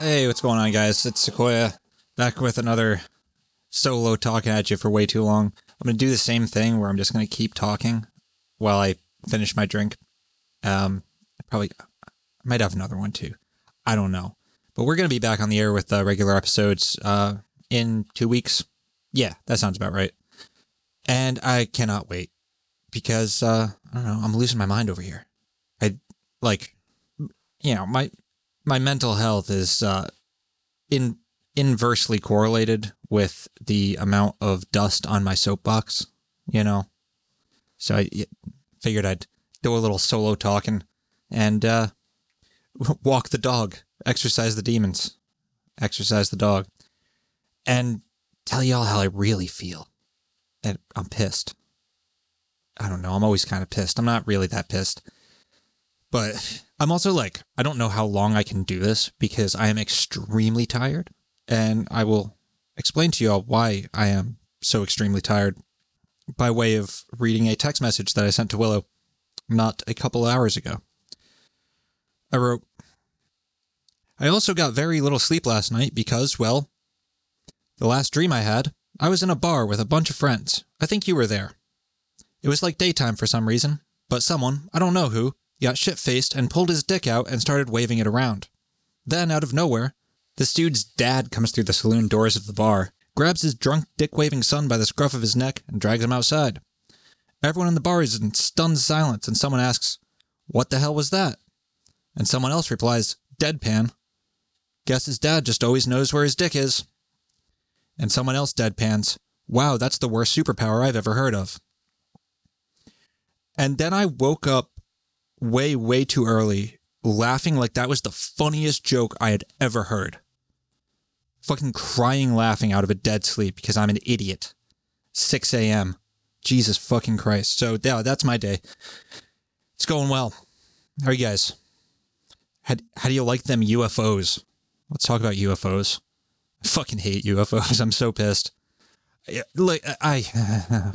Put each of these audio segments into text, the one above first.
Hey, what's going on, guys? It's Sequoia back with another solo talking at you for way too long. I'm going to do the same thing where I'm just going to keep talking while I finish my drink. Um, probably I might have another one too. I don't know. But we're going to be back on the air with uh, regular episodes uh, in two weeks. Yeah, that sounds about right. And I cannot wait because uh, I don't know. I'm losing my mind over here. I like, you know, my my mental health is uh, in inversely correlated with the amount of dust on my soapbox. You know, so I figured I'd do a little solo talking and uh, walk the dog, exercise the demons, exercise the dog, and tell y'all how I really feel. And I'm pissed. I don't know. I'm always kind of pissed. I'm not really that pissed. But I'm also like, I don't know how long I can do this because I am extremely tired. And I will explain to y'all why I am so extremely tired by way of reading a text message that I sent to Willow not a couple hours ago. I wrote, I also got very little sleep last night because, well, the last dream I had, I was in a bar with a bunch of friends. I think you were there. It was like daytime for some reason, but someone, I don't know who, got shit faced and pulled his dick out and started waving it around. Then, out of nowhere, this dude's dad comes through the saloon doors of the bar, grabs his drunk dick waving son by the scruff of his neck, and drags him outside. Everyone in the bar is in stunned silence, and someone asks, What the hell was that? And someone else replies, Deadpan. Guess his dad just always knows where his dick is. And someone else deadpans, Wow, that's the worst superpower I've ever heard of. And then I woke up way, way too early, laughing like that was the funniest joke I had ever heard. Fucking crying laughing out of a dead sleep because I'm an idiot. 6 a.m. Jesus fucking Christ. So, yeah, that's my day. It's going well. How are you guys? How, how do you like them UFOs? Let's talk about UFOs. I fucking hate UFOs. I'm so pissed. Like, I,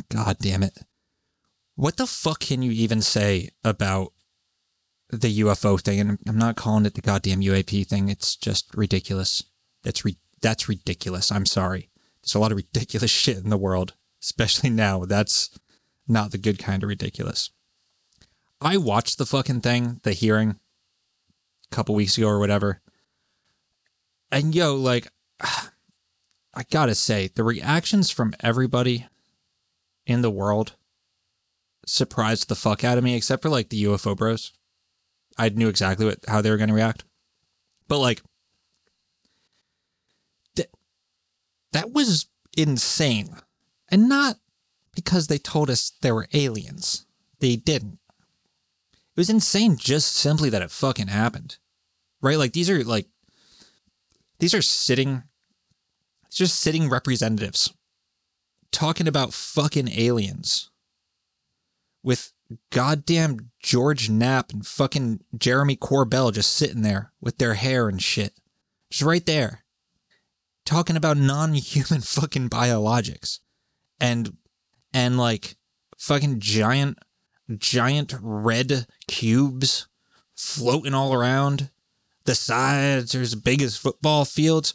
God damn it. What the fuck can you even say about the UFO thing? And I'm not calling it the goddamn UAP thing. It's just ridiculous. It's re- that's ridiculous. I'm sorry. There's a lot of ridiculous shit in the world, especially now. That's not the good kind of ridiculous. I watched the fucking thing, the hearing, a couple weeks ago or whatever. And yo, like, I gotta say, the reactions from everybody in the world surprised the fuck out of me, except for like the UFO bros. I knew exactly what how they were gonna react. But like th- that was insane. And not because they told us there were aliens. They didn't. It was insane just simply that it fucking happened. Right? Like these are like these are sitting just sitting representatives talking about fucking aliens with goddamn George Knapp and fucking Jeremy Corbell just sitting there with their hair and shit. Just right there. Talking about non-human fucking biologics. And and like fucking giant giant red cubes floating all around. The sides are as big as football fields.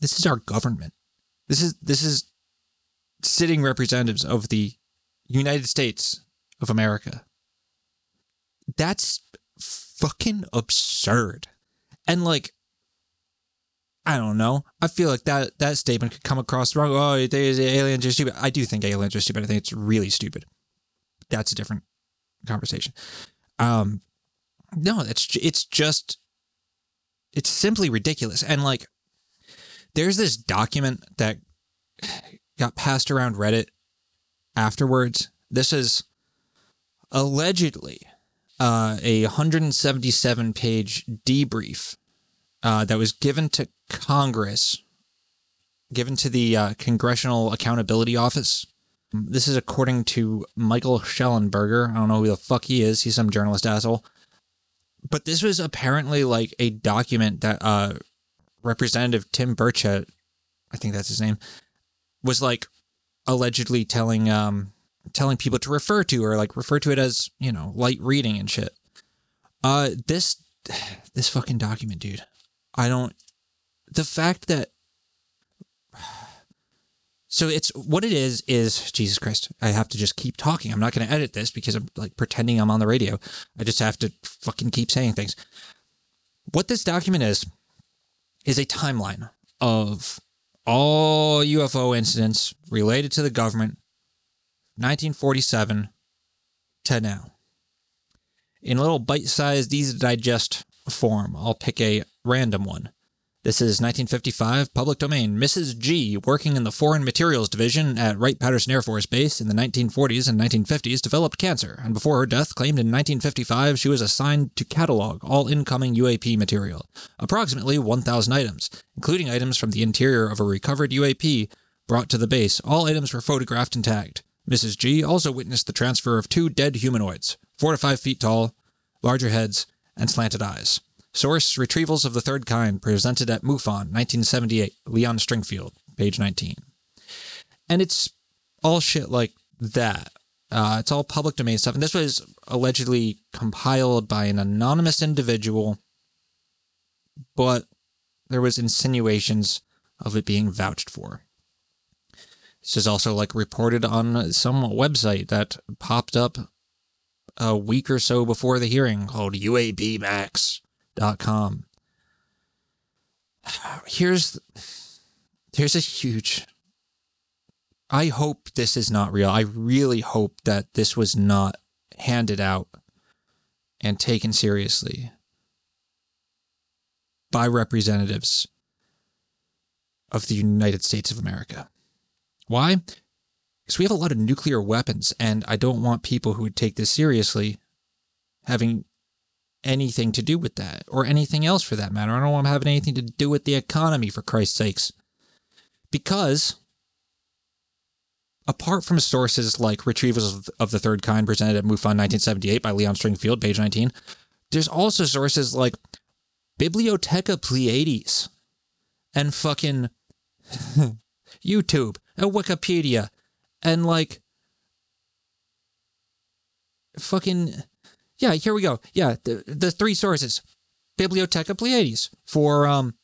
This is our government. This is this is sitting representatives of the United States of America. That's fucking absurd. And like I don't know. I feel like that that statement could come across wrong. Oh, there's aliens are stupid. I do think aliens are stupid. I think it's really stupid. That's a different conversation. Um, no, it's it's just it's simply ridiculous. And like, there's this document that got passed around Reddit afterwards. This is allegedly uh, a 177 page debrief uh, that was given to Congress, given to the uh, Congressional Accountability Office. This is according to Michael Shellenberger. I don't know who the fuck he is. He's some journalist asshole. But this was apparently like a document that uh, Representative Tim Burchett, I think that's his name, was like allegedly telling um telling people to refer to or like refer to it as you know light reading and shit. Uh, this this fucking document, dude. I don't. The fact that. So it's what it is is Jesus Christ. I have to just keep talking. I'm not going to edit this because I'm like pretending I'm on the radio. I just have to fucking keep saying things. What this document is is a timeline of all UFO incidents related to the government 1947 to now. In a little bite-sized easy to digest form, I'll pick a random one. This is 1955, public domain. Mrs. G, working in the Foreign Materials Division at Wright Patterson Air Force Base in the 1940s and 1950s, developed cancer, and before her death, claimed in 1955 she was assigned to catalog all incoming UAP material, approximately 1,000 items, including items from the interior of a recovered UAP brought to the base. All items were photographed and tagged. Mrs. G also witnessed the transfer of two dead humanoids, four to five feet tall, larger heads, and slanted eyes. Source Retrievals of the Third Kind, presented at MUFON, 1978, Leon Stringfield, page 19. And it's all shit like that. Uh, it's all public domain stuff. And this was allegedly compiled by an anonymous individual, but there was insinuations of it being vouched for. This is also like reported on some website that popped up a week or so before the hearing called UAPmax.com. Here's here's a huge I hope this is not real. I really hope that this was not handed out and taken seriously by representatives of the United States of America. Why? Because we have a lot of nuclear weapons, and I don't want people who would take this seriously having anything to do with that, or anything else for that matter. I don't want them having anything to do with the economy, for Christ's sakes. Because, apart from sources like Retrievals of the Third Kind presented at MUFON 1978 by Leon Stringfield, page 19, there's also sources like Biblioteca Pleyades and fucking YouTube Wikipedia and like fucking yeah here we go. Yeah the, the three sources. Biblioteca pleyades for um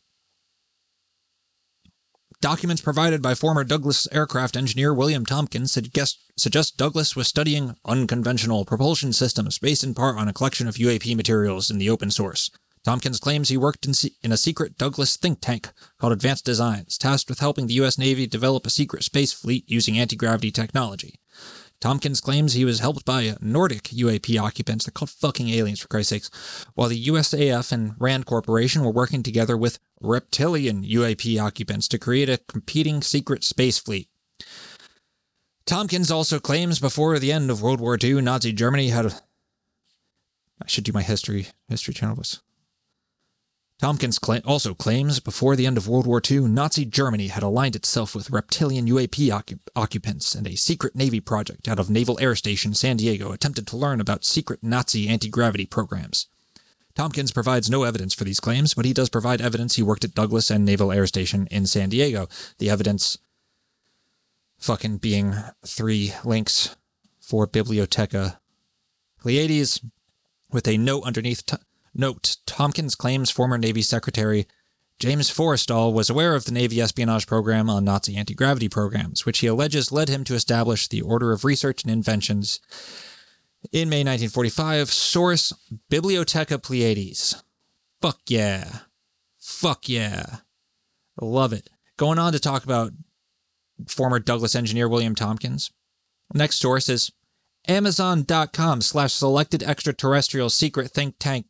documents provided by former douglas aircraft engineer william tompkins suggest, suggest douglas was studying unconventional propulsion systems based in part on a collection of uap materials in the open source Tompkins claims he worked in, in, a secret Douglas think tank called Advanced Designs, tasked with helping the U.S. Navy develop a secret space fleet using anti gravity technology. Tompkins claims he was helped by Nordic UAP occupants, they're called fucking aliens for Christ's sakes, while the USAF and RAND Corporation were working together with reptilian UAP occupants to create a competing secret space fleet. Tompkins also claims before the end of World War II, Nazi Germany had. A, I should do my history history channel. Was Tompkins also claims before the end of World War II, Nazi Germany had aligned itself with reptilian UAP occupants, and a secret Navy project out of Naval Air Station San Diego attempted to learn about secret Nazi anti gravity programs. Tompkins provides no evidence for these claims, but he does provide evidence he worked at Douglas and Naval Air Station in San Diego. The evidence fucking being three links for Biblioteca Pleyades with a note underneath. T- Note Tompkins claims former Navy Secretary James Forrestal was aware of the Navy espionage program on Nazi anti gravity programs, which he alleges led him to establish the Order of Research and Inventions. In May 1945, source Biblioteca Pleyades. Fuck yeah. Fuck yeah. Love it. Going on to talk about former Douglas engineer William Tompkins. Next source is Amazon.com slash selected extraterrestrial secret think tank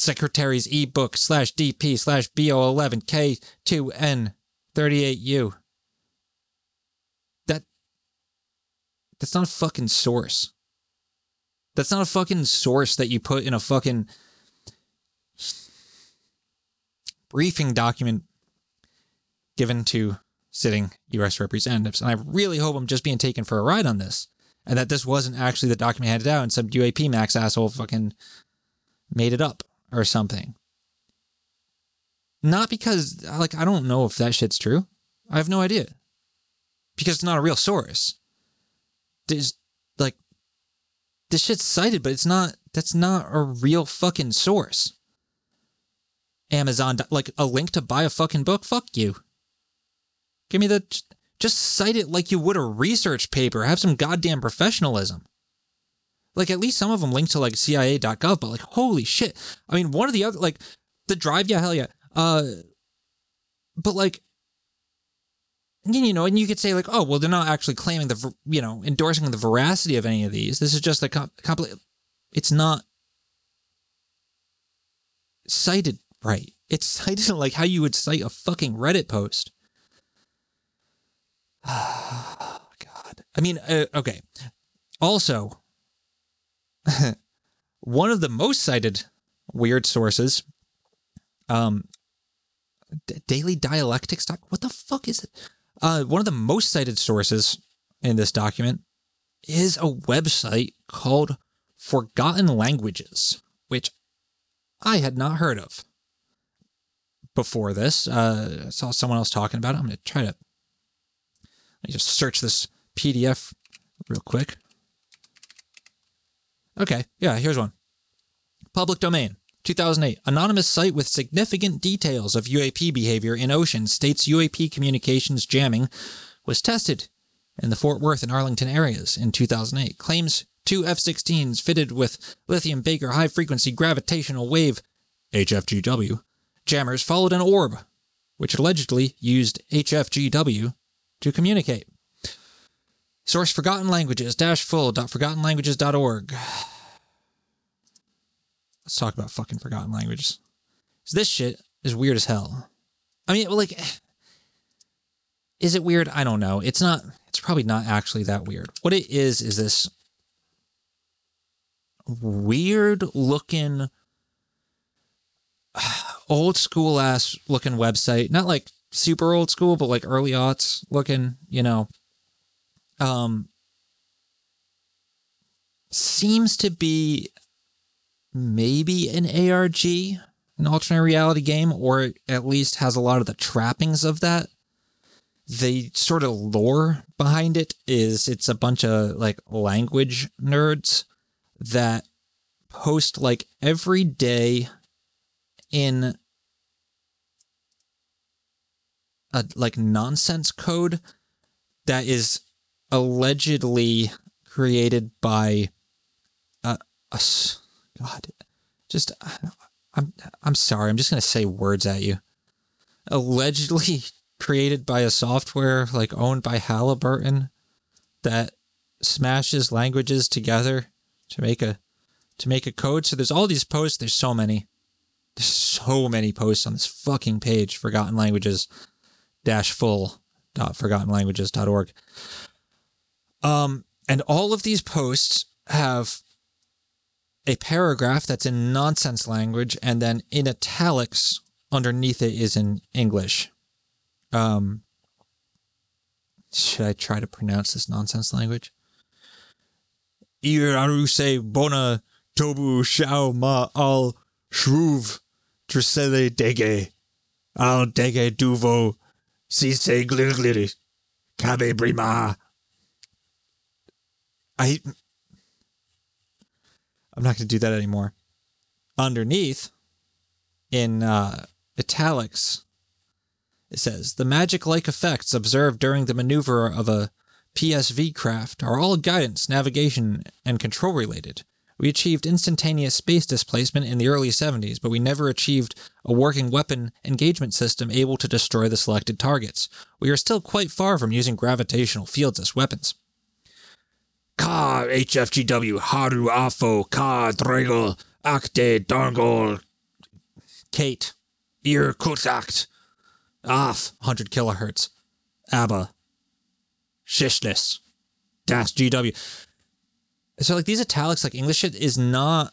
secretary's ebook slash DP slash BO11K2N38U. That that's not a fucking source. That's not a fucking source that you put in a fucking briefing document given to sitting U.S. representatives. And I really hope I'm just being taken for a ride on this and that this wasn't actually the document handed out and some UAP Max asshole fucking made it up or something. Not because, like, I don't know if that shit's true. I have no idea. Because it's not a real source. There's, like, this shit's cited, but it's not, that's not a real fucking source. Amazon, like, a link to buy a fucking book? Fuck you. Give me the, just cite it like you would a research paper. Have some goddamn professionalism. Like, at least some of them link to, like, CIA.gov, but, like, holy shit. I mean, one of the other, like, the drive, yeah, hell yeah. Uh, but like, you know, and you could say like, oh, well, they're not actually claiming the, you know, endorsing the veracity of any of these. This is just a complete. It's not cited right. It's cited like how you would cite a fucking Reddit post. Oh, God. I mean, uh, okay. Also, one of the most cited weird sources um D- daily dialectics doc what the fuck is it? Uh one of the most cited sources in this document is a website called forgotten languages which i had not heard of before this. Uh i saw someone else talking about it. I'm try to let me just search this pdf real quick okay yeah here's one public domain 2008, anonymous site with significant details of UAP behavior in ocean states UAP communications jamming was tested in the Fort Worth and Arlington areas in 2008. Claims two F 16s fitted with lithium Baker high frequency gravitational wave HFGW jammers followed an orb, which allegedly used HFGW to communicate. Source Forgotten Languages dash full.forgottenlanguages.org. Let's talk about fucking forgotten languages. this shit is weird as hell. I mean, like, is it weird? I don't know. It's not. It's probably not actually that weird. What it is is this weird looking, old school ass looking website. Not like super old school, but like early aughts looking. You know, um, seems to be maybe an ARG, an alternate reality game, or at least has a lot of the trappings of that. The sort of lore behind it is it's a bunch of like language nerds that post like every day in a like nonsense code that is allegedly created by uh, a, a God, just I'm I'm sorry. I'm just gonna say words at you. Allegedly created by a software like owned by Halliburton that smashes languages together to make a to make a code. So there's all these posts. There's so many. There's so many posts on this fucking page. Forgotten languages dash full dot forgottenlanguages.org. Um, and all of these posts have a paragraph that's in nonsense language, and then in italics underneath it is in English. Um, should I try to pronounce this nonsense language? Iraruse bona tobu shao ma al shruv trisele dege al dege duvo si se gligliri cabe brima. I I'm not going to do that anymore. Underneath, in uh, italics, it says the magic like effects observed during the maneuver of a PSV craft are all guidance, navigation, and control related. We achieved instantaneous space displacement in the early 70s, but we never achieved a working weapon engagement system able to destroy the selected targets. We are still quite far from using gravitational fields as weapons. Ka HFGW Haru Afo Ka Dregel Akte Dargol Kate Ir Kutakt Off 100 kilohertz ABBA Shishlis Das GW So like these italics like English shit is not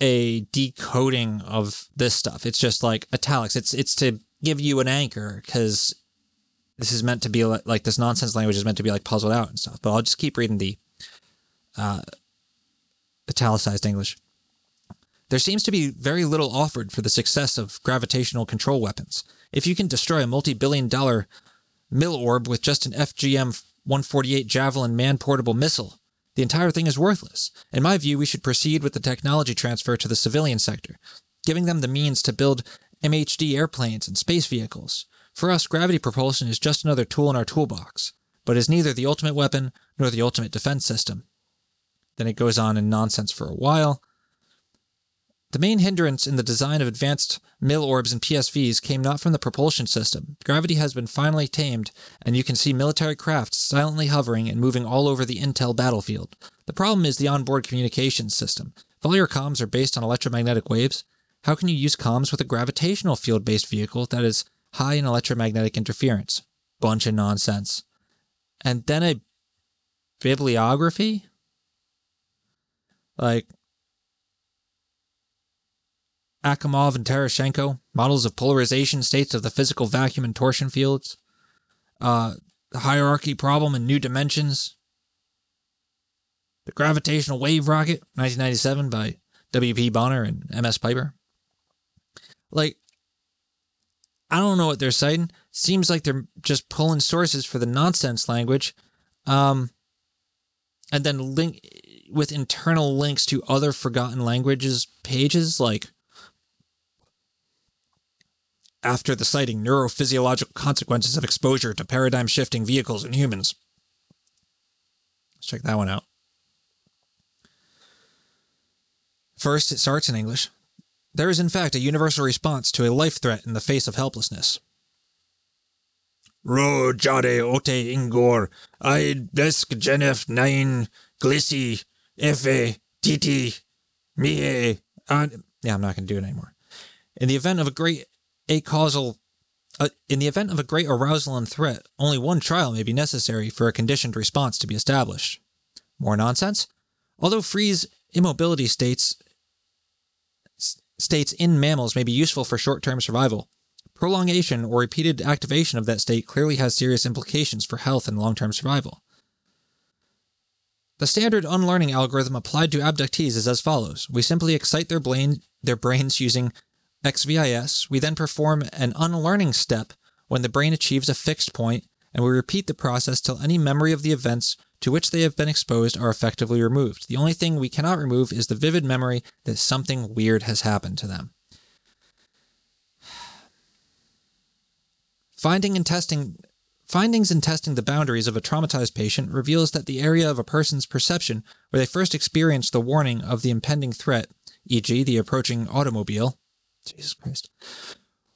a decoding of this stuff. It's just like italics. It's it's to give you an anchor because this is meant to be like, like this nonsense language is meant to be like puzzled out and stuff. But I'll just keep reading the uh, italicized English. There seems to be very little offered for the success of gravitational control weapons. If you can destroy a multi billion dollar mill orb with just an FGM 148 Javelin man portable missile, the entire thing is worthless. In my view, we should proceed with the technology transfer to the civilian sector, giving them the means to build MHD airplanes and space vehicles. For us, gravity propulsion is just another tool in our toolbox, but is neither the ultimate weapon nor the ultimate defense system. Then it goes on in nonsense for a while. The main hindrance in the design of advanced mill orbs and PSVs came not from the propulsion system. Gravity has been finally tamed, and you can see military craft silently hovering and moving all over the Intel battlefield. The problem is the onboard communications system. If all your comms are based on electromagnetic waves, how can you use comms with a gravitational field based vehicle that is high in electromagnetic interference? Bunch of nonsense. And then a bibliography? Like, Akimov and Terashenko, models of polarization states of the physical vacuum and torsion fields, uh, the hierarchy problem in new dimensions, the gravitational wave rocket, 1997 by W.B. Bonnor and M.S. Piper. Like, I don't know what they're citing. Seems like they're just pulling sources for the nonsense language, um, and then link with internal links to other forgotten languages pages like after the citing neurophysiological consequences of exposure to paradigm shifting vehicles in humans. Let's check that one out. First, it starts in English. There is, in fact, a universal response to a life threat in the face of helplessness. Ro jade ote ingor, i desk genef nine glissi, efe, titi, mie. Yeah, I'm not going to do it anymore. In the event of a great acausal uh, in the event of a great arousal and threat, only one trial may be necessary for a conditioned response to be established. More nonsense? Although freeze immobility states states in mammals may be useful for short-term survival, prolongation or repeated activation of that state clearly has serious implications for health and long-term survival. The standard unlearning algorithm applied to abductees is as follows. We simply excite their brain their brains using XVIS, we then perform an unlearning step when the brain achieves a fixed point, and we repeat the process till any memory of the events to which they have been exposed are effectively removed. The only thing we cannot remove is the vivid memory that something weird has happened to them. Finding and testing Findings in testing the boundaries of a traumatized patient reveals that the area of a person's perception where they first experienced the warning of the impending threat, e.g., the approaching automobile, Jesus Christ,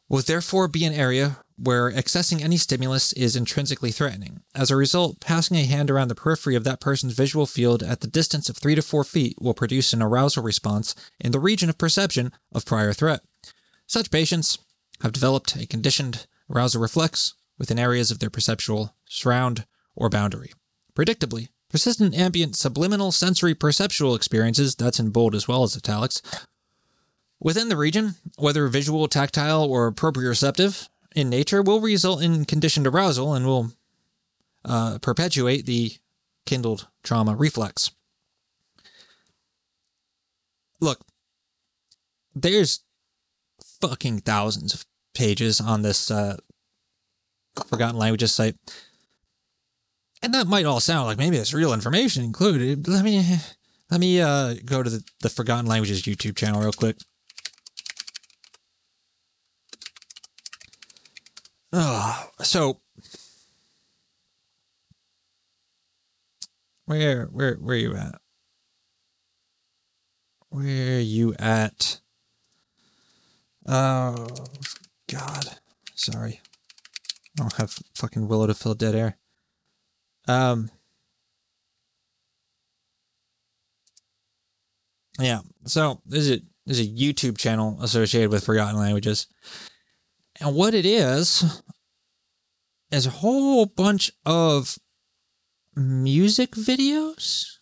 will therefore be an area where accessing any stimulus is intrinsically threatening. As a result, passing a hand around the periphery of that person's visual field at the distance of three to four feet will produce an arousal response in the region of perception of prior threat. Such patients have developed a conditioned arousal reflex within areas of their perceptual surround or boundary. Predictably, persistent ambient subliminal sensory perceptual experiences, that's in bold as well as italics, within the region, whether visual, tactile, or proprioceptive in nature, will result in conditioned arousal and will uh, perpetuate the kindled trauma reflex. Look, there's fucking thousands of pages on this uh, Forgotten Languages site. And that might all sound like maybe it's real information included. Let me let me uh, go to the, the Forgotten Languages YouTube channel real quick. Oh, so where where where are you at? Where are you at? Oh God, sorry. I don't have fucking Willow to fill dead air. Um. Yeah, so there's a there's a YouTube channel associated with Forgotten Languages, and what it is is a whole bunch of music videos.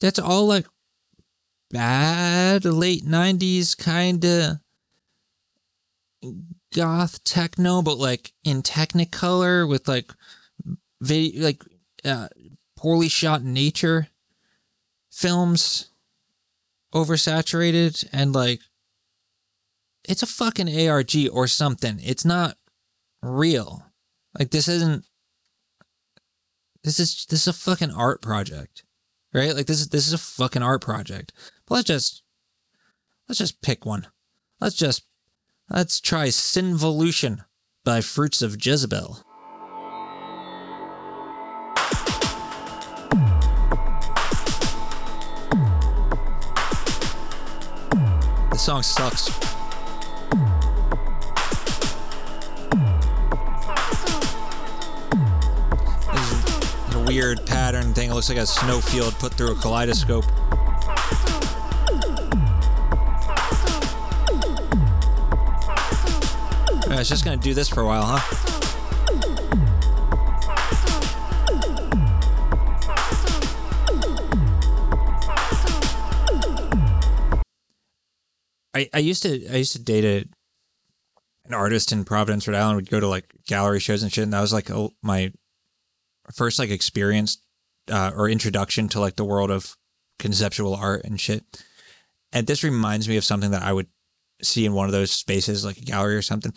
That's all like bad late 90s kind of goth techno, but like in Technicolor with like video, like uh, poorly shot nature films, oversaturated, and like it's a fucking ARG or something. It's not real. Like this isn't. This is this is a fucking art project, right? Like this is this is a fucking art project. But let's just let's just pick one. Let's just let's try Sinvolution by Fruits of Jezebel. The song sucks. There's a weird pattern thing. It looks like a snowfield put through a kaleidoscope. Yeah, was just gonna do this for a while, huh? I, I used to I used to date a, an artist in Providence, Rhode Island. We'd go to like gallery shows and shit, and that was like my first like experience uh, or introduction to like the world of conceptual art and shit. And this reminds me of something that I would see in one of those spaces, like a gallery or something.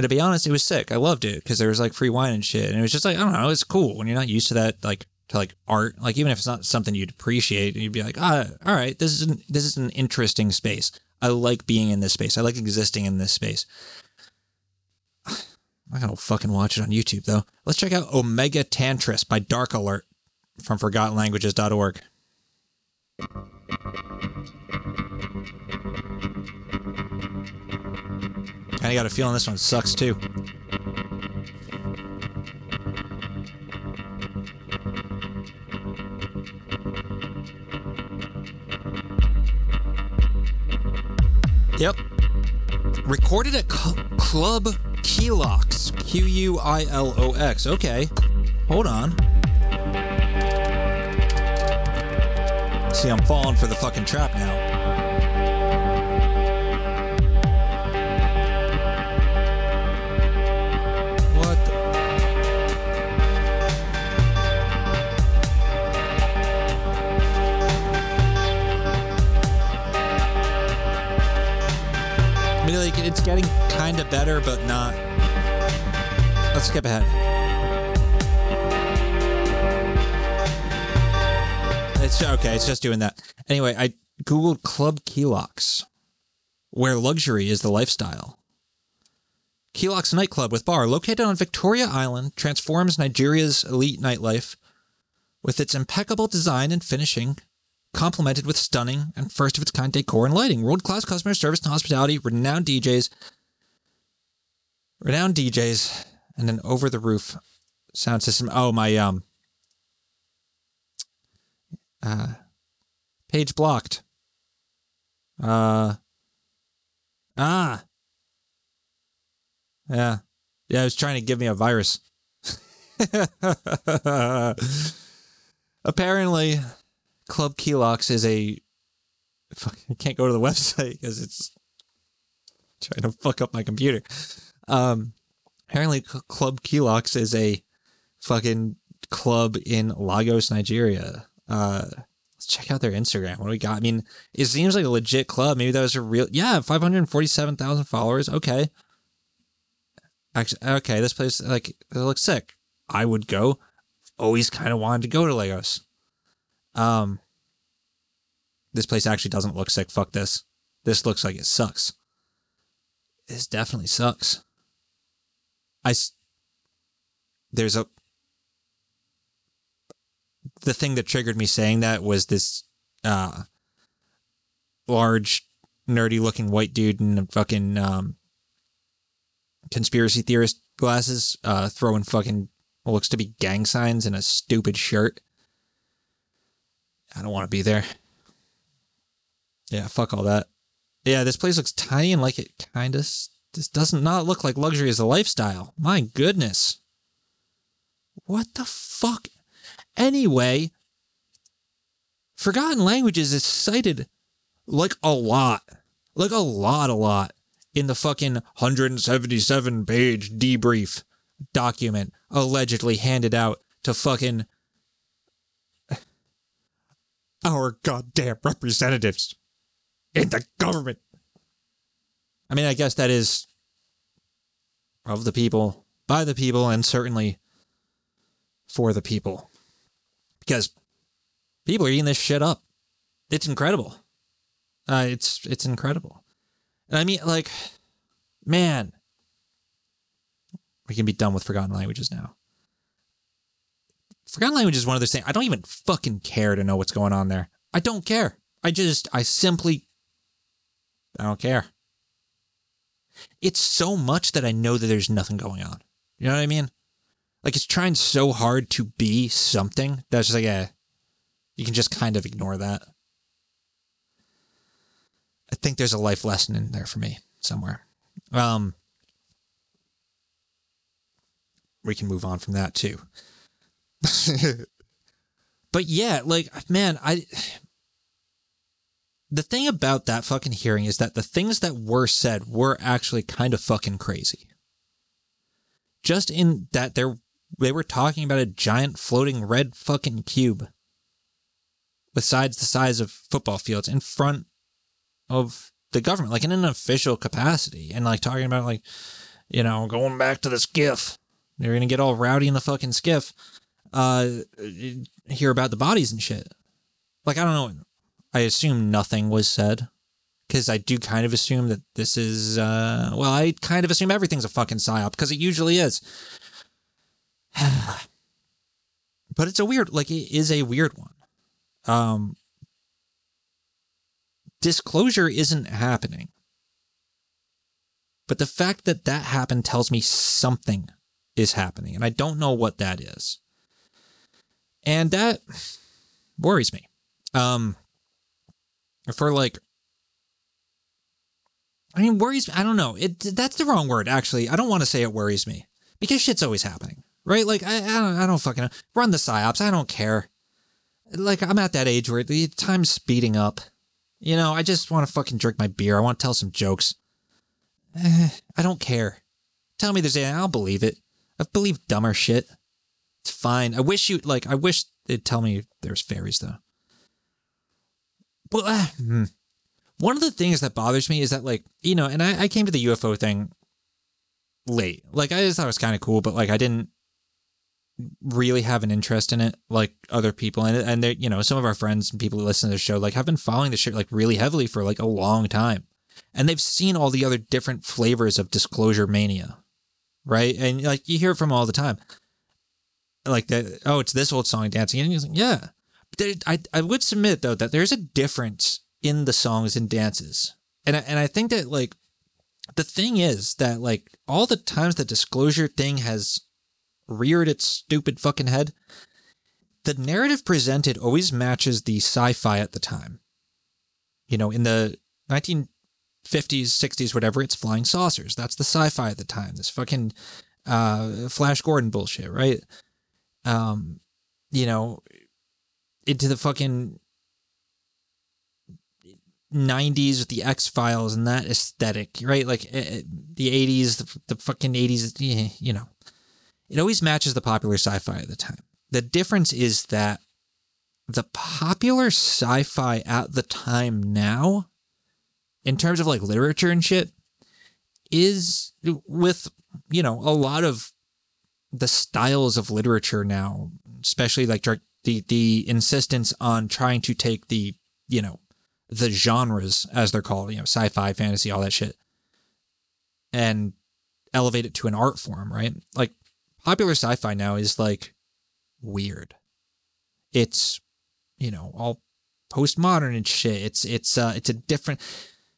And to be honest, it was sick. I loved it because there was like free wine and shit, and it was just like I don't know, it's cool when you're not used to that, like to like art. Like even if it's not something you'd appreciate, you'd be like, ah, all right, this is an, this is an interesting space. I like being in this space. I like existing in this space. Not gonna fucking watch it on YouTube though. Let's check out Omega Tantris by Dark Alert from ForgottenLanguages.org. Kinda got a feeling this one sucks too. Yep. Recorded at Cl- Club Quilox. Q U I L O X. Okay. Hold on. See, I'm falling for the fucking trap now. It's getting kind of better, but not. Let's skip ahead. It's okay. It's just doing that. Anyway, I googled Club Quilox, where luxury is the lifestyle. Quilox nightclub with bar, located on Victoria Island, transforms Nigeria's elite nightlife with its impeccable design and finishing, complemented with stunning and first of its kind decor and lighting, world class customer service and hospitality, renowned DJs, renowned DJs, and an over the roof sound system. Oh, my um uh page blocked. Uh ah. Yeah. Yeah, it was trying to give me a virus. Apparently, Club Quilox is a. I can't go to the website because it's trying to fuck up my computer. Um, apparently, Club Quilox is a fucking club in Lagos, Nigeria. Uh, let's check out their Instagram. What do we got? I mean, it seems like a legit club. Maybe that was a real. Yeah, five hundred forty-seven thousand followers. Okay. Actually, okay, this place like it looks sick. I would go. Always kind of wanted to go to Lagos. Um, this place actually doesn't look sick. Fuck this. This looks like it sucks. This definitely sucks. I. There's a. The thing that triggered me saying that was this, uh, large, nerdy looking white dude in a fucking um, conspiracy theorist glasses, uh, throwing fucking what looks to be gang signs in a stupid shirt. I don't want to be there. Yeah, fuck all that. Yeah, this place looks tiny and like it kind of. This doesn't not look like luxury as a lifestyle. My goodness. What the fuck? Anyway, Forgotten Languages is cited like a lot, like a lot, a lot in the fucking 177 page debrief document allegedly handed out to fucking our goddamn representatives in the government. I mean, I guess that is of the people, by the people, and certainly for the people. Because people are eating this shit up. It's incredible. Uh, it's it's incredible. And I mean, like, man, we can be done with forgotten languages now. Forgotten language is one of those things. I don't even fucking care to know what's going on there. I don't care. I just, I simply, I don't care. It's so much that I know that there's nothing going on. You know what I mean? Like it's trying so hard to be something that's just like, yeah, you can just kind of ignore that. I think there's a life lesson in there for me somewhere. Um, we can move on from that too. but yeah, like man, I the thing about that fucking hearing is that the things that were said were actually kind of fucking crazy. Just in that they they were talking about a giant floating red fucking cube with sides the size of football fields in front of the government, like in an official capacity, and like talking about like, you know, going back to the SCIF. They're gonna get all rowdy in the fucking SCIF. Uh, hear about the bodies and shit. Like I don't know. I assume nothing was said because I do kind of assume that this is. Uh, well, I kind of assume everything's a fucking psyop because it usually is. but it's a weird, like it is a weird one. Um, disclosure isn't happening. But the fact that that happened tells me something is happening, and I don't know what that is. And that worries me. Um, for like, I mean, worries. I don't know. It that's the wrong word. Actually, I don't want to say it worries me because shit's always happening, right? Like, I, I don't, I don't fucking run the psyops. I don't care. Like, I'm at that age where the time's speeding up. You know, I just want to fucking drink my beer. I want to tell some jokes. Eh, I don't care. Tell me there's anything, I'll believe it. I've believed dumber shit. Fine. I wish you like. I wish they'd tell me there's fairies though. Well, uh, hmm. one of the things that bothers me is that like you know, and I, I came to the UFO thing late. Like I just thought it was kind of cool, but like I didn't really have an interest in it like other people and and they you know some of our friends and people who listen to the show like have been following the shit like really heavily for like a long time and they've seen all the other different flavors of disclosure mania right and like you hear from all the time like that oh it's this old song dancing and he's like yeah. But there, I, I would submit though that there's a difference in the songs and dances. And I, and I think that like the thing is that like all the times the disclosure thing has reared its stupid fucking head the narrative presented always matches the sci-fi at the time. You know in the 1950s 60s whatever it's flying saucers. That's the sci-fi at the time. This fucking uh flash gordon bullshit right um you know into the fucking 90s with the X Files and that aesthetic, right? Like uh, the 80s, the, the fucking 80s, you know. It always matches the popular sci fi at the time. The difference is that the popular sci fi at the time now, in terms of like literature and shit, is with, you know, a lot of the styles of literature now, especially like the the insistence on trying to take the, you know, the genres as they're called, you know, sci-fi, fantasy, all that shit, and elevate it to an art form, right? Like popular sci-fi now is like weird. It's, you know, all postmodern and shit. It's it's uh it's a different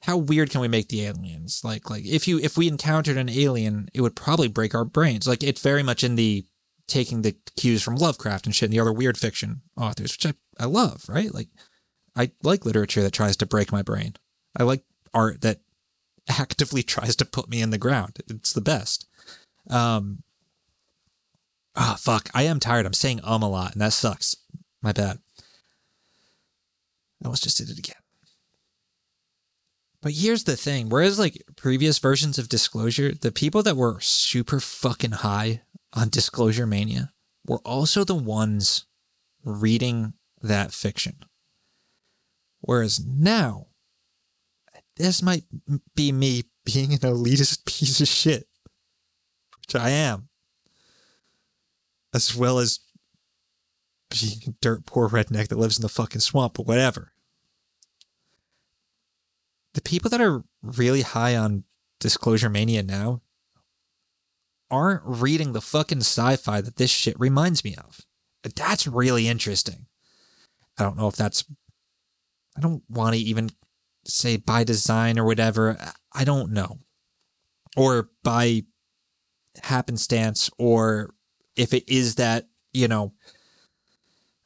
how weird can we make the aliens? Like like if you if we encountered an alien, it would probably break our brains. Like it's very much in the taking the cues from Lovecraft and shit and the other weird fiction authors, which I, I love, right? Like I like literature that tries to break my brain. I like art that actively tries to put me in the ground. It's the best. Um Ah, oh, fuck. I am tired. I'm saying um a lot, and that sucks. My bad. I almost just did it again. But here's the thing: whereas like previous versions of Disclosure, the people that were super fucking high on Disclosure Mania were also the ones reading that fiction. Whereas now, this might be me being an elitist piece of shit, which I am, as well as being a dirt poor redneck that lives in the fucking swamp, but whatever. The people that are really high on Disclosure Mania now aren't reading the fucking sci fi that this shit reminds me of. That's really interesting. I don't know if that's. I don't want to even say by design or whatever. I don't know. Or by happenstance, or if it is that, you know,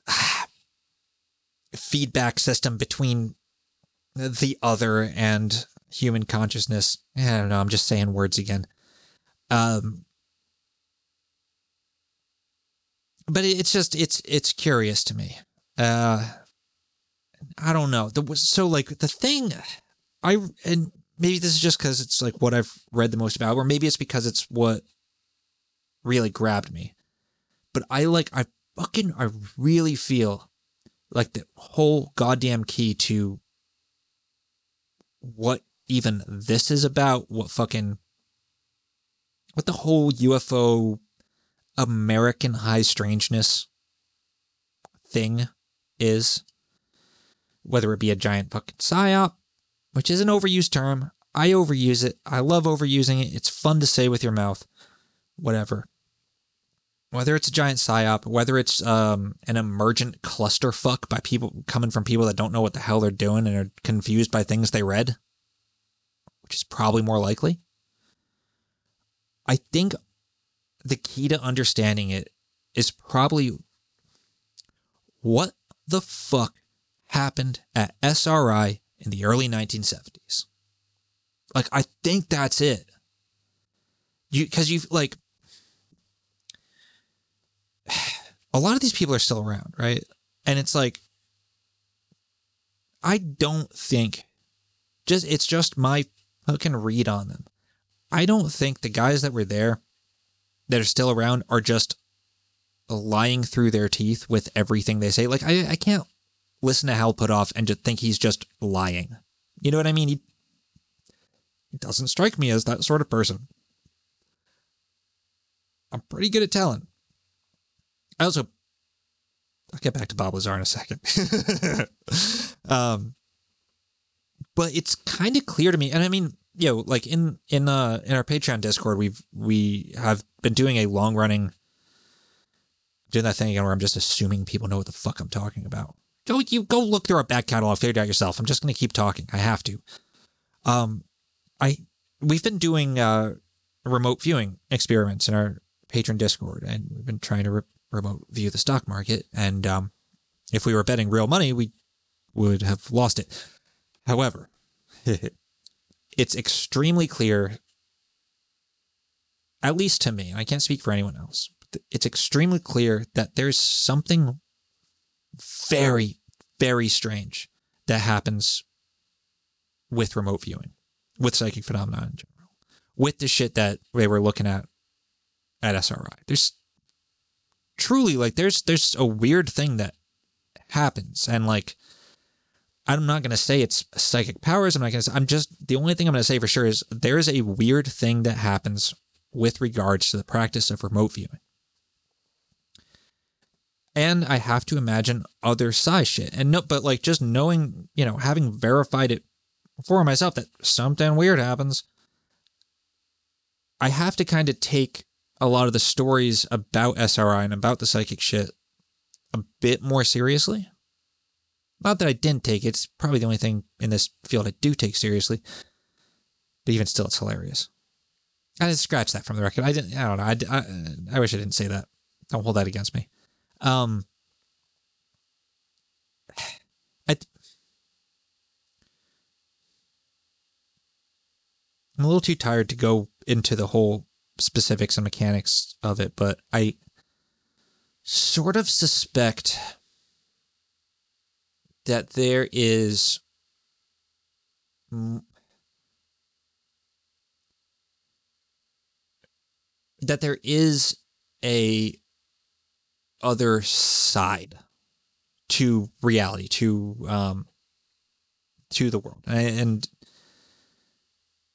feedback system between the other and human consciousness. I don't know. I'm just saying words again. Um, but it's just it's it's curious to me. Uh, I don't know. The, so like the thing, I and maybe this is just because it's like what I've read the most about, or maybe it's because it's what really grabbed me. But I like I fucking I really feel like the whole goddamn key to what even this is about, what fucking what the whole UFO American high strangeness thing is, whether it be a giant fucking psyop, which is an overused term. I overuse it. I love overusing it. It's fun to say with your mouth. Whatever. Whether it's a giant psyop, whether it's um, an emergent clusterfuck by people coming from people that don't know what the hell they're doing and are confused by things they read, which is probably more likely. I think the key to understanding it is probably what the fuck happened at SRI in the early 1970s. Like, I think that's it. You, because you've like, a lot of these people are still around, right? And it's like, I don't think, just, it's just my fucking read on them. I don't think the guys that were there that are still around are just lying through their teeth with everything they say. Like I, I can't listen to Hal Puthoff and just think he's just lying. You know what I mean? He doesn't strike me as that sort of person. I'm pretty good at telling. I also I'll get back to Bob Lazar in a second. um but it's kind of clear to me, and I mean, you know, like in in uh in our Patreon Discord, we've we have been doing a long running doing that thing again where I'm just assuming people know what the fuck I'm talking about. Go you go look through our back catalog, figure it out yourself. I'm just gonna keep talking. I have to. Um I we've been doing uh remote viewing experiments in our Patreon Discord, and we've been trying to re- remote view the stock market. And um, if we were betting real money, we would have lost it. However, it's extremely clear, at least to me, I can't speak for anyone else, it's extremely clear that there's something very, very strange that happens with remote viewing, with psychic phenomena in general, with the shit that they were looking at at SRI. There's truly like there's there's a weird thing that happens and like I'm not going to say it's psychic powers. I'm not going to say, I'm just, the only thing I'm going to say for sure is there is a weird thing that happens with regards to the practice of remote viewing. And I have to imagine other psi shit. And no, but like just knowing, you know, having verified it for myself that something weird happens, I have to kind of take a lot of the stories about SRI and about the psychic shit a bit more seriously. Not that I didn't take it, it's probably the only thing in this field I do take seriously. But even still, it's hilarious. I didn't scratch that from the record. I didn't. I don't know. I, I, I wish I didn't say that. Don't hold that against me. Um, I, I'm a little too tired to go into the whole specifics and mechanics of it, but I sort of suspect that there is that there is a other side to reality to um to the world. And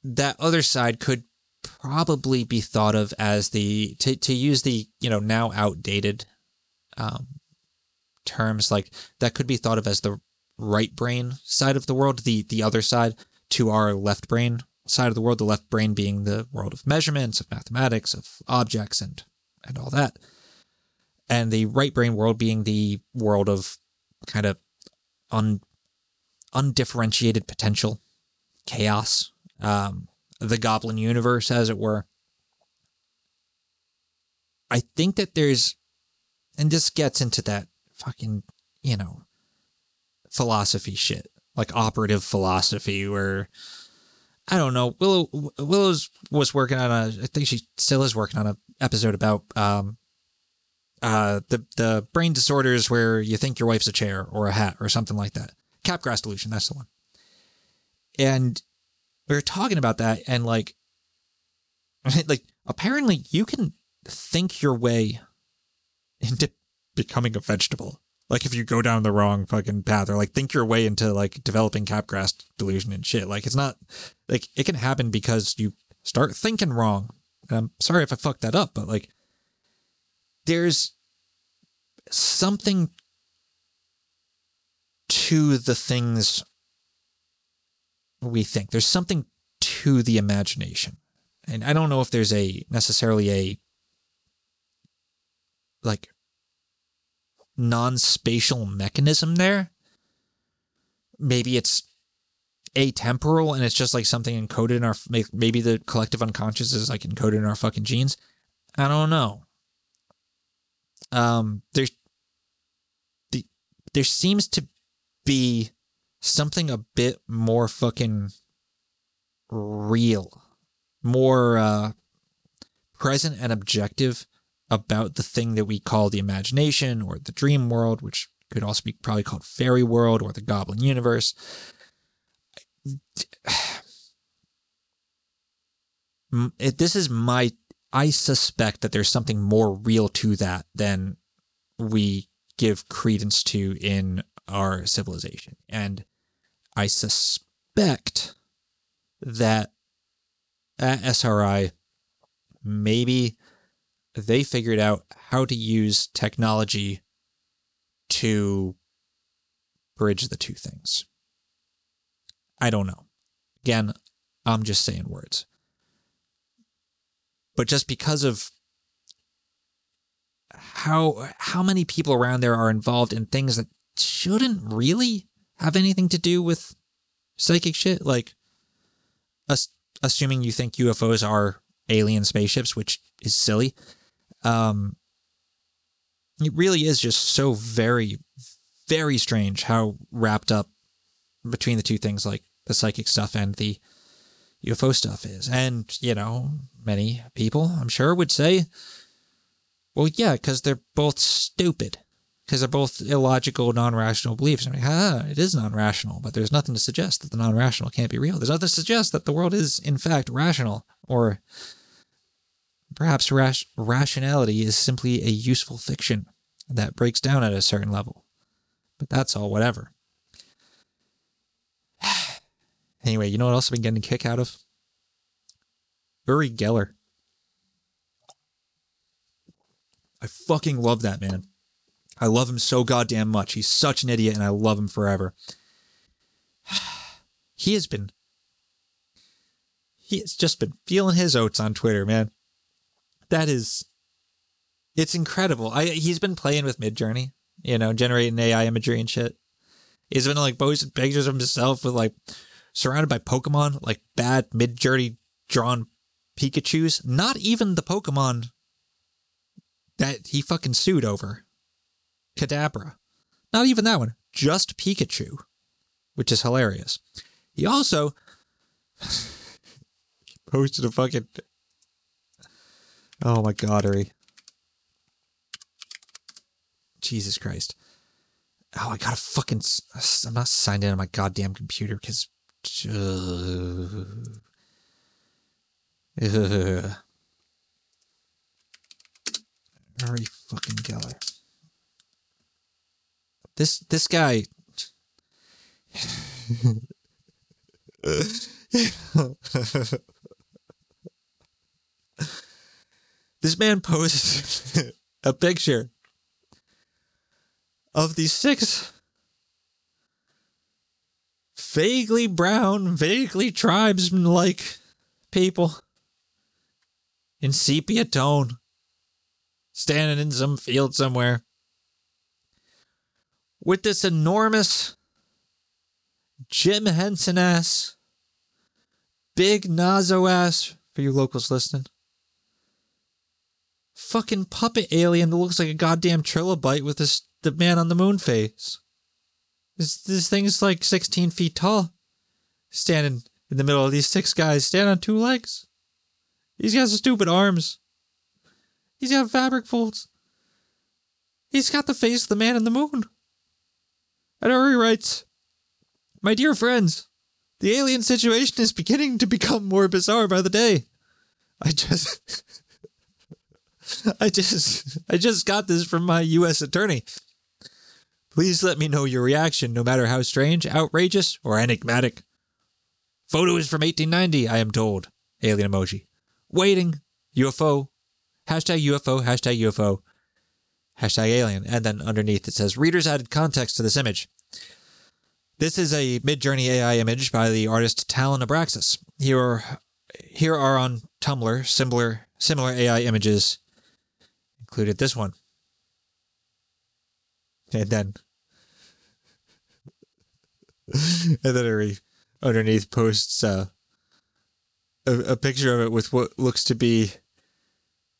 that other side could probably be thought of as the to to use the you know now outdated um, terms like that could be thought of as the right brain side of the world, the the other side to our left brain side of the world, the left brain being the world of measurements, of mathematics, of objects and and all that. And the right brain world being the world of kind of un undifferentiated potential, chaos, um, the goblin universe, as it were. I think that there's and this gets into that fucking, you know, philosophy shit, like operative philosophy, where I don't know. Willow Willow's was working on a. I think she still is working on an episode about um, uh, the the brain disorders where you think your wife's a chair or a hat or something like that. Capgras delusion. That's the one. And we were talking about that, and like, like apparently you can think your way into becoming a vegetable. Like if you go down the wrong fucking path or like think your way into like developing Capgras delusion and shit. Like it's not like it can happen because you start thinking wrong. And I'm sorry if I fucked that up, but like there's something to the things we think. There's something to the imagination. And I don't know if there's a necessarily a like non-spatial mechanism there. Maybe it's atemporal and it's just like something encoded in our maybe the collective unconscious is like encoded in our fucking genes. I don't know. Um there's the there seems to be something a bit more fucking real, more uh present and objective about the thing that we call the imagination or the dream world, which could also be probably called fairy world or the goblin universe. It, this is my, I suspect that there's something more real to that than we give credence to in our civilization. And I suspect that at SRI, maybe they figured out how to use technology to bridge the two things. I don't know. Again, I'm just saying words. But just because of how how many people around there are involved in things that shouldn't really have anything to do with psychic shit, like us assuming you think UFOs are alien spaceships, which is silly um, it really is just so very, very strange how wrapped up between the two things, like the psychic stuff and the UFO stuff is. And, you know, many people, I'm sure, would say, well, yeah, because they're both stupid. Because they're both illogical, non rational beliefs. I mean, ah, it is non rational, but there's nothing to suggest that the non rational can't be real. There's nothing to suggest that the world is, in fact, rational or Perhaps rationality is simply a useful fiction that breaks down at a certain level. But that's all, whatever. anyway, you know what else I've been getting a kick out of? Uri Geller. I fucking love that man. I love him so goddamn much. He's such an idiot and I love him forever. he has been he has just been feeling his oats on Twitter, man that is it's incredible. I he's been playing with Midjourney, you know, generating AI imagery and shit. He's been like posting pictures of himself with like surrounded by Pokemon, like bad Midjourney drawn Pikachu's. Not even the Pokemon that he fucking sued over. Kadabra. Not even that one. Just Pikachu. Which is hilarious. He also posted a fucking Oh my god, Uri. Jesus Christ. Oh, I gotta fucking. I'm not signed in on my goddamn computer because. Uh, uh, Uri fucking Geller. This this guy. this man posted a picture of these six vaguely brown, vaguely tribesman like people in sepia tone standing in some field somewhere with this enormous Jim Henson ass, big Nazo ass for you locals listening. Fucking puppet alien that looks like a goddamn trilobite with this the man on the moon face. This this thing's like 16 feet tall, standing in the middle of these six guys, standing on two legs. He's got stupid arms. He's got fabric folds. He's got the face of the man in the moon. And Uri writes, My dear friends, the alien situation is beginning to become more bizarre by the day. I just I just I just got this from my US attorney. Please let me know your reaction, no matter how strange, outrageous, or enigmatic. Photo is from 1890, I am told. Alien emoji. Waiting. UFO. Hashtag UFO. Hashtag UFO. Hashtag alien. And then underneath it says, Readers added context to this image. This is a Midjourney AI image by the artist Talon Abraxas. Here are, here are on Tumblr similar similar AI images. Included this one. And then and then underneath posts uh, a, a picture of it with what looks to be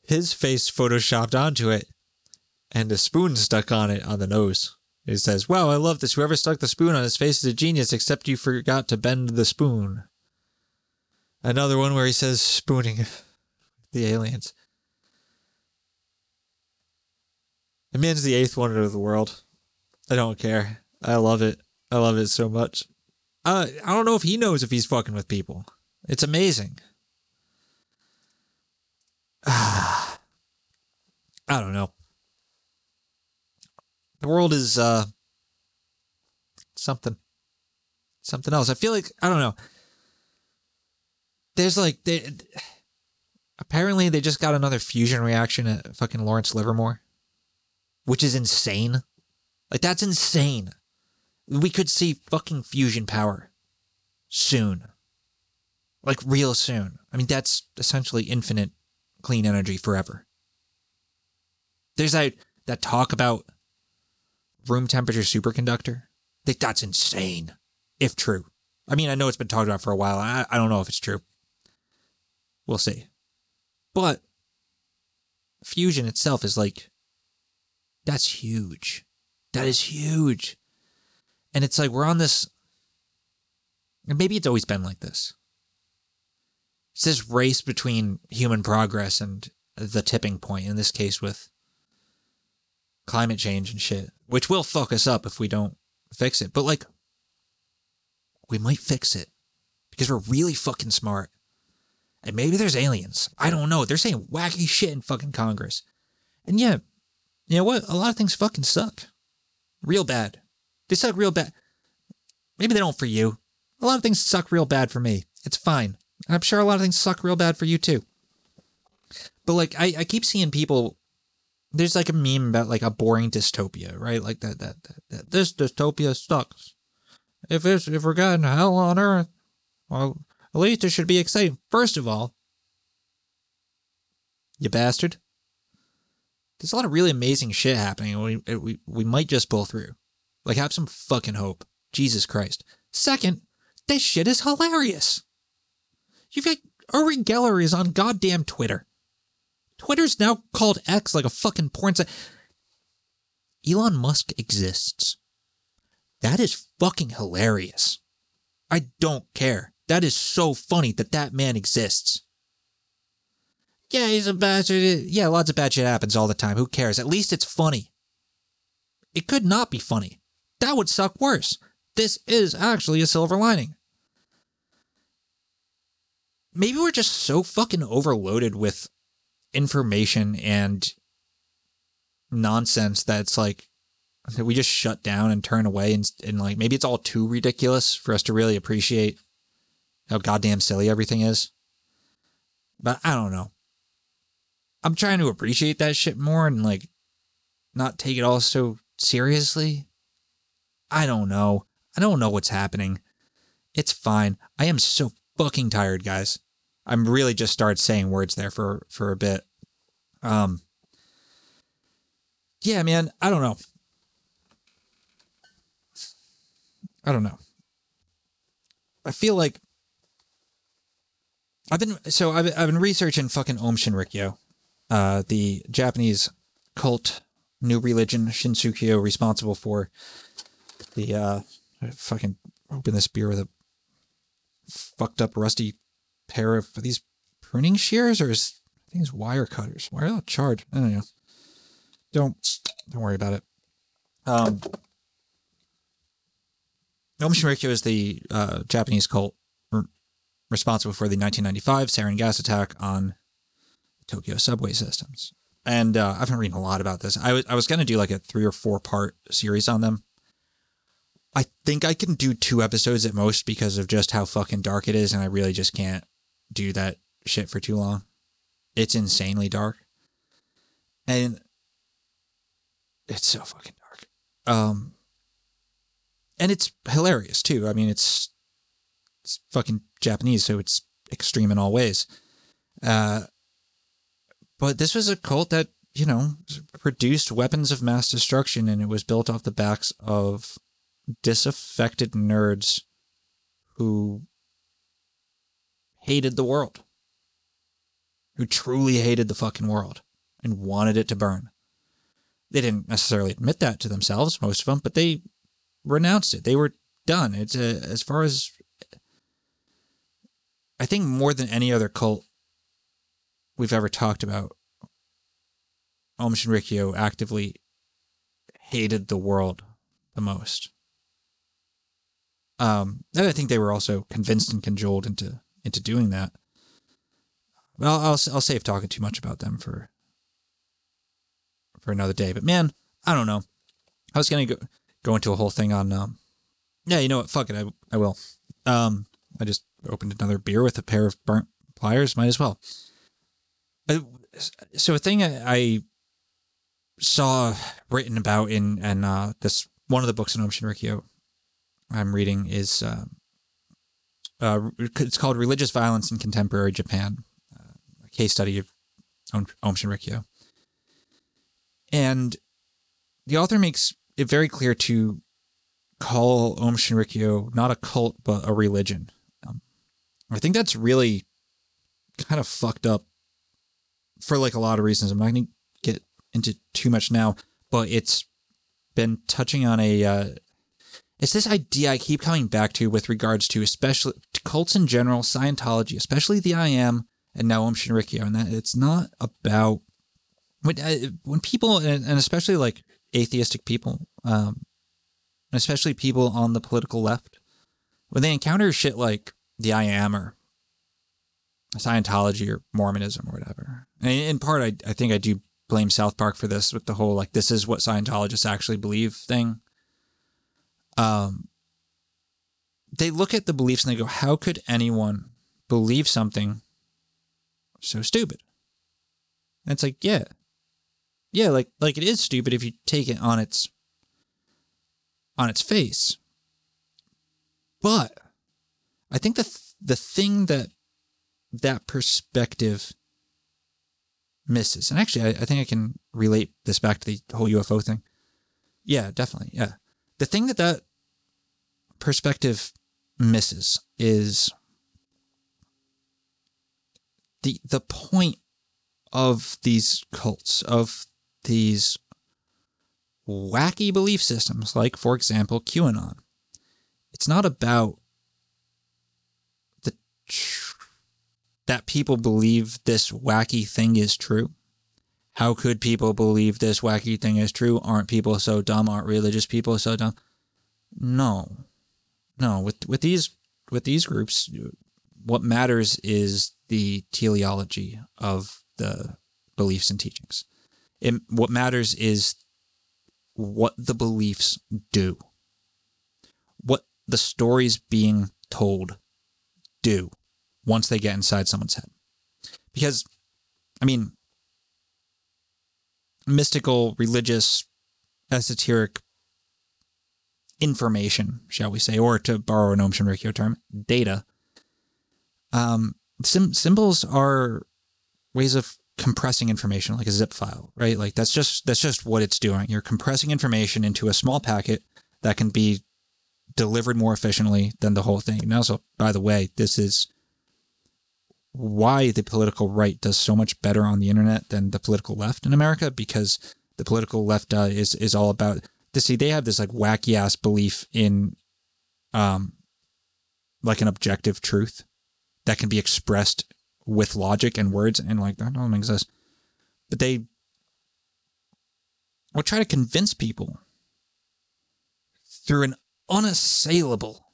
his face photoshopped onto it and a spoon stuck on it on the nose. It says, Wow, I love this. Whoever stuck the spoon on his face is a genius, except you forgot to bend the spoon. Another one where he says spooning the aliens. The man's the eighth wonder of the world. I don't care. I love it. I love it so much. Uh, I don't know if he knows if he's fucking with people. It's amazing. I don't know. The world is uh something something else. I feel like I don't know. There's like they apparently they just got another fusion reaction at fucking Lawrence Livermore, which is insane. Like that's insane. We could see fucking fusion power soon. Like real soon. I mean that's essentially infinite clean energy forever. There's that that talk about room temperature superconductor. That's insane, if true. I mean, I know it's been talked about for a while. I, I don't know if it's true. We'll see. But fusion itself is like, that's huge. That is huge. And it's like we're on this, and maybe it's always been like this. It's this race between human progress and the tipping point, in this case with climate change and shit, which will fuck us up if we don't fix it. But like, we might fix it because we're really fucking smart. And maybe there's aliens. I don't know. They're saying wacky shit in fucking Congress. And yeah, you know what? A lot of things fucking suck. Real bad. They suck real bad. Maybe they don't for you. A lot of things suck real bad for me. It's fine. And I'm sure a lot of things suck real bad for you too. But like I, I keep seeing people there's like a meme about like a boring dystopia, right? Like that that, that, that this dystopia sucks. If it's if we're getting hell on earth, well at least it should be exciting. First of all, you bastard. There's a lot of really amazing shit happening, we we we might just pull through. Like have some fucking hope. Jesus Christ. Second, this shit is hilarious. You've got Uri Geller is on goddamn Twitter. Twitter's now called X like a fucking porn site. Elon Musk exists. That is fucking hilarious. I don't care. That is so funny that that man exists. Yeah, he's a bastard. Yeah, lots of bad shit happens all the time. Who cares? At least it's funny. It could not be funny. That would suck worse. This is actually a silver lining. Maybe we're just so fucking overloaded with information and nonsense that's like that we just shut down and turn away and, and like maybe it's all too ridiculous for us to really appreciate how goddamn silly everything is. But I don't know. I'm trying to appreciate that shit more and like not take it all so seriously. I don't know. I don't know what's happening. It's fine. I am so fucking tired, guys. I'm really just started saying words there for for a bit. Um Yeah, man, I don't know. I don't know. I feel like I've been so I've I've been researching fucking Aum Shinrikyo, uh, the Japanese cult new religion Shinshukyo responsible for the uh fucking open this beer with a fucked up rusty pair of these pruning shears or is I think it's wire cutters. Why are they charred? I don't know. Don't don't worry about it. Um Aum Shinrikyo is the uh, Japanese cult r- responsible for the 1995 sarin gas attack on Tokyo subway systems. And uh, I've been reading a lot about this. I was I was gonna do like a three or four part series on them. I think I can do two episodes at most because of just how fucking dark it is, and I really just can't do that shit for too long. It's insanely dark, and it's so fucking dark. Um, and it's hilarious too. I mean, it's it's fucking Japanese, so it's extreme in all ways. Uh, but this was a cult that you know produced weapons of mass destruction, and it was built off the backs of disaffected nerds who hated the world, who truly hated the fucking world and wanted it to burn. They didn't necessarily admit that to themselves, most of them, but they renounced it. They were done. It's a, as far as I think more than any other cult we've ever talked about, Aum Shinrikyo actively hated the world the most. Um, and I think they were also convinced and cajoled into into doing that. Well, I'll I'll save talking too much about them for for another day. But man, I don't know. I was gonna go go into a whole thing on. Um, yeah, you know what? Fuck it. I I will. Um, I just opened another beer with a pair of burnt pliers. Might as well. Uh, so a thing I, I saw written about in and uh, this one of the books in Aum Shinrikyo I'm reading is uh, uh, it's called Religious Violence in Contemporary Japan, uh, a case study of Aum, Aum Shinrikyo. And the author makes it very clear to call Aum Shinrikyo not a cult but a religion. Um, I think that's really kind of fucked up for like a lot of reasons. I'm not going to get into too much now, but it's been touching on a uh, it's this idea I keep coming back to with regards to especially to cults in general, Scientology, especially the I Am, and now Aum Shinrikyo, and that it's not about when uh, when people and, especially like atheistic people, um, and especially people on the political left, when they encounter shit like the I Am or Scientology or Mormonism or whatever, and in part, I I think I do blame South Park for this with the whole like this is what Scientologists actually believe thing um, they look at the beliefs and they go, how could anyone believe something so stupid? And it's like, yeah, yeah, like like it is stupid if you take it on its on its face. But I think the th- the thing that that perspective misses, and actually, I, I think I can relate this back to the whole UFO thing. Yeah, definitely. Yeah the thing that that perspective misses is the the point of these cults of these wacky belief systems like for example QAnon. It's not about the tr- that people believe this wacky thing is true how could people believe this wacky thing is true? Aren't people so dumb? Aren't religious people so dumb? No. No, with with these with these groups, what matters is the teleology of the beliefs and teachings. It, what matters is what the beliefs do, what the stories being told do once they get inside someone's head. Because, I mean, mystical, religious, esoteric information, shall we say, or to borrow an Aum Shinrikyo term, data. Um, sim- symbols are ways of compressing information like a zip file, right? Like that's just that's just what it's doing. You're compressing information into a small packet that can be delivered more efficiently than the whole thing. And also, by the way, this is why the political right does so much better on the internet than the political left in America because the political left uh, is is all about to see they have this like wacky ass belief in um like an objective truth that can be expressed with logic and words and like that don't exist. But they will try to convince people through an unassailable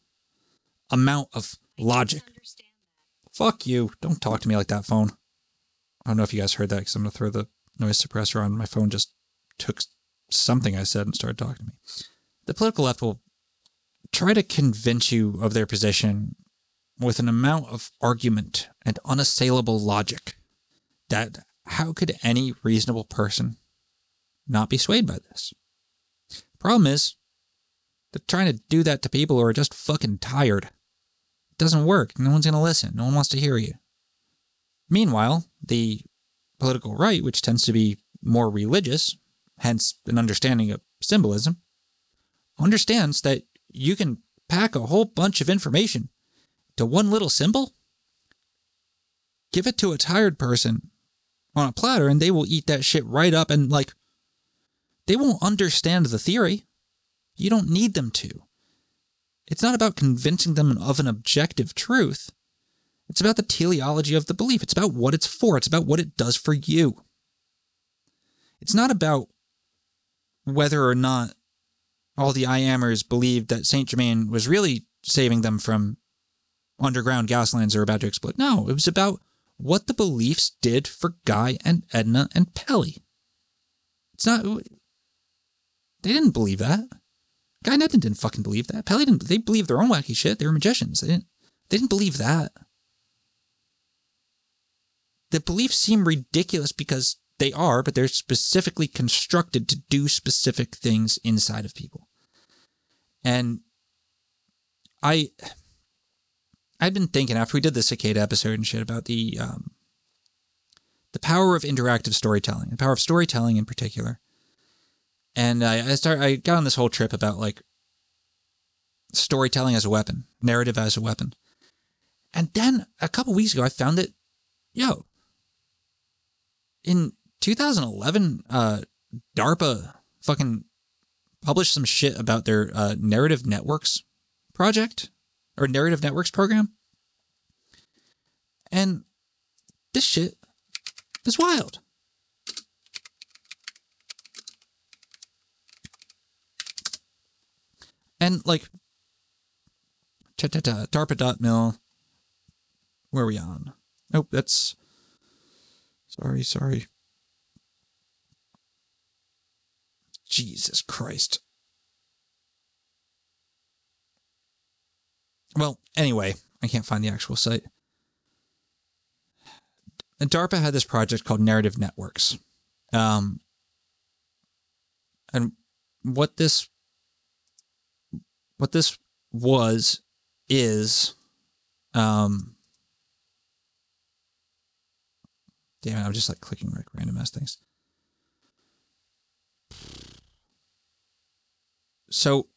amount of logic fuck you don't talk to me like that phone i don't know if you guys heard that because i'm going to throw the noise suppressor on my phone just took something I said and started talking to me. The political left will try to convince you of their position with an amount of argument and unassailable logic that how could any reasonable person not be swayed by this? Problem is, they're trying to do that to people who are just fucking tired. Doesn't work. No one's going to listen. No one wants to hear you. Meanwhile, the political right, which tends to be more religious, hence an understanding of symbolism, understands that you can pack a whole bunch of information to one little symbol, give it to a tired person on a platter, and they will eat that shit right up and like they won't understand the theory. You don't need them to. It's not about convincing them of an objective truth. It's about the teleology of the belief. It's about what it's for. It's about what it does for you. It's not about whether or not all the IAMers believed that Saint Germain was really saving them from underground gas lines that are about to explode. No, it was about what the beliefs did for Guy and Edna and Pelley. It's not. They didn't believe that. Guy Edna didn't fucking believe that. Pelley didn't. They believed their own wacky shit. They were magicians. They didn't. They didn't believe that. The beliefs seem ridiculous because they are, but they're specifically constructed to do specific things inside of people. And I I've been thinking after we did the cicada episode and shit about the um, the power of interactive storytelling, the power of storytelling in particular. And I, I start I got on this whole trip about like storytelling as a weapon, narrative as a weapon. And then a couple weeks ago I found that, yo, in 2011, uh, DARPA fucking published some shit about their uh, narrative networks project or narrative networks program. And this shit is wild. And like, DARPA.mil, where are we on? Nope, that's, sorry, sorry. Jesus Christ. Well, anyway, I can't find the actual site. And DARPA had this project called Narrative Networks. Um, and what this what this was is um damn it, I'm just like clicking like random ass things. So,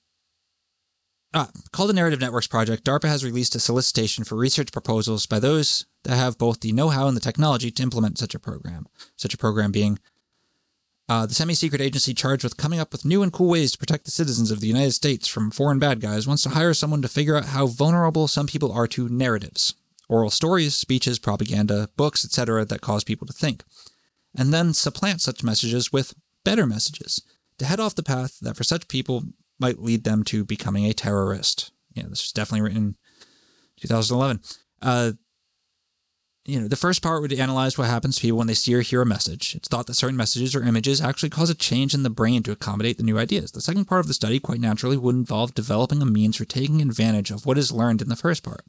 ah, called the Narrative Networks Project, DARPA has released a solicitation for research proposals by those that have both the know how and the technology to implement such a program. Such a program being uh, the semi secret agency charged with coming up with new and cool ways to protect the citizens of the United States from foreign bad guys wants to hire someone to figure out how vulnerable some people are to narratives oral stories, speeches, propaganda, books, etc., that cause people to think, and then supplant such messages with better messages to head off the path that for such people might lead them to becoming a terrorist. Yeah, this was definitely written in 2011. Uh, you know, the first part would analyze what happens to people when they see or hear a message. It's thought that certain messages or images actually cause a change in the brain to accommodate the new ideas. The second part of the study, quite naturally, would involve developing a means for taking advantage of what is learned in the first part.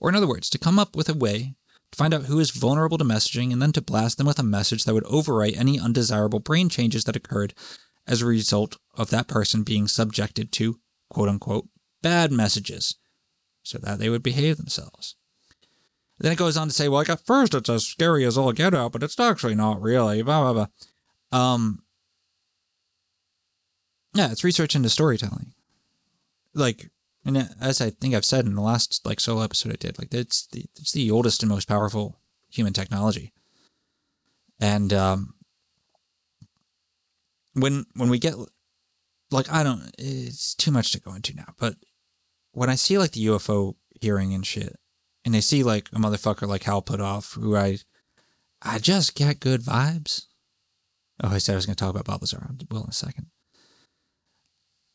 Or, in other words, to come up with a way to find out who is vulnerable to messaging and then to blast them with a message that would overwrite any undesirable brain changes that occurred as a result of that person being subjected to quote unquote bad messages so that they would behave themselves. Then it goes on to say, well, like at first it's as scary as all get out, but it's actually not really. Blah blah blah. Um, yeah, it's research into storytelling. Like, and as I think I've said in the last like solo episode I did, like it's the it's the oldest and most powerful human technology. And um, when when we get like I don't, it's too much to go into now, but when I see like the UFO hearing and shit, and they see like a motherfucker like Hal Puthoff, who I I just get good vibes. Oh, I said I was going to talk about Bob Lazar. I will in a second.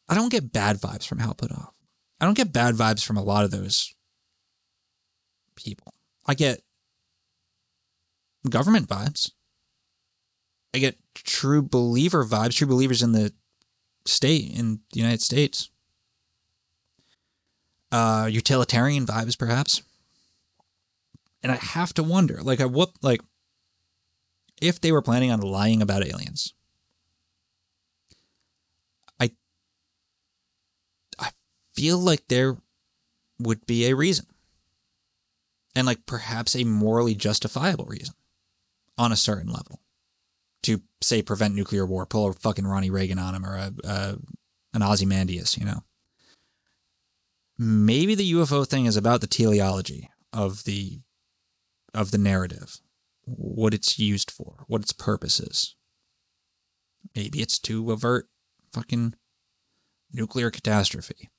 I don't get bad vibes from Hal Puthoff. I don't get bad vibes from a lot of those people. I get government vibes. I get true believer vibes, true believers in the state, in the United States. Uh, utilitarian vibes, perhaps and I have to wonder, like, at what, like, if they were planning on lying about aliens, I, I feel like there would be a reason, and like perhaps a morally justifiable reason, on a certain level, to say prevent nuclear war, pull a fucking Ronnie Reagan on him or a, a an Ozymandias, you know. Maybe the UFO thing is about the teleology of the of the narrative, what it's used for, what its purpose is. Maybe it's to avert fucking nuclear catastrophe.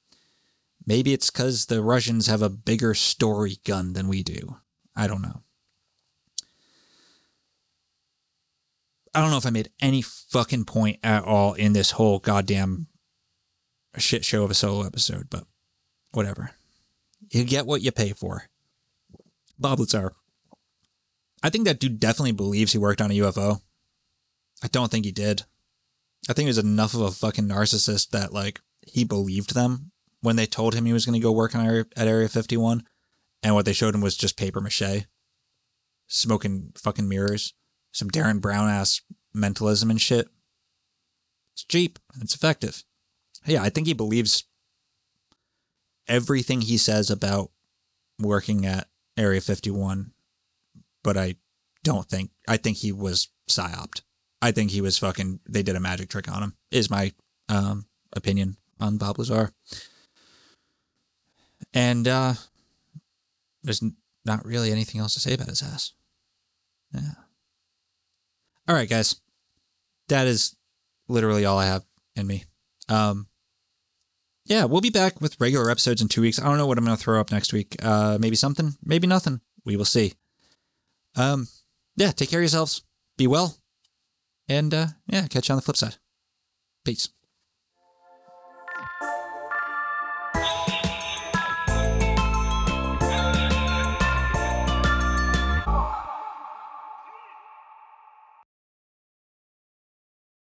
Maybe it's because the Russians have a bigger story gun than we do. I don't know. I don't know if I made any fucking point at all in this whole goddamn shit show of a solo episode, but whatever. You get what you pay for. Bob Lazar. I think that dude definitely believes he worked on a UFO. I don't think he did. I think he was enough of a fucking narcissist that like he believed them when they told him he was going to go work on at Area 51, and what they showed him was just paper mache, smoking fucking mirrors, some Derren Brown ass mentalism and shit. It's cheap. It's effective. Yeah, I think he believes everything he says about working at Area 51 but I don't think I think he was psyoped. I think he was fucking. They did a magic trick on him. Is my um, opinion on Bob Lazar. And uh, there's not really anything else to say about his ass. Yeah. All right, guys. That is literally all I have in me. Um, yeah, we'll be back with regular episodes in two weeks. I don't know what I'm going to throw up next week. Uh, maybe something, maybe nothing. We will see. Um, yeah, take care of yourselves. Be well. And uh, yeah, catch you on the flip side. Peace.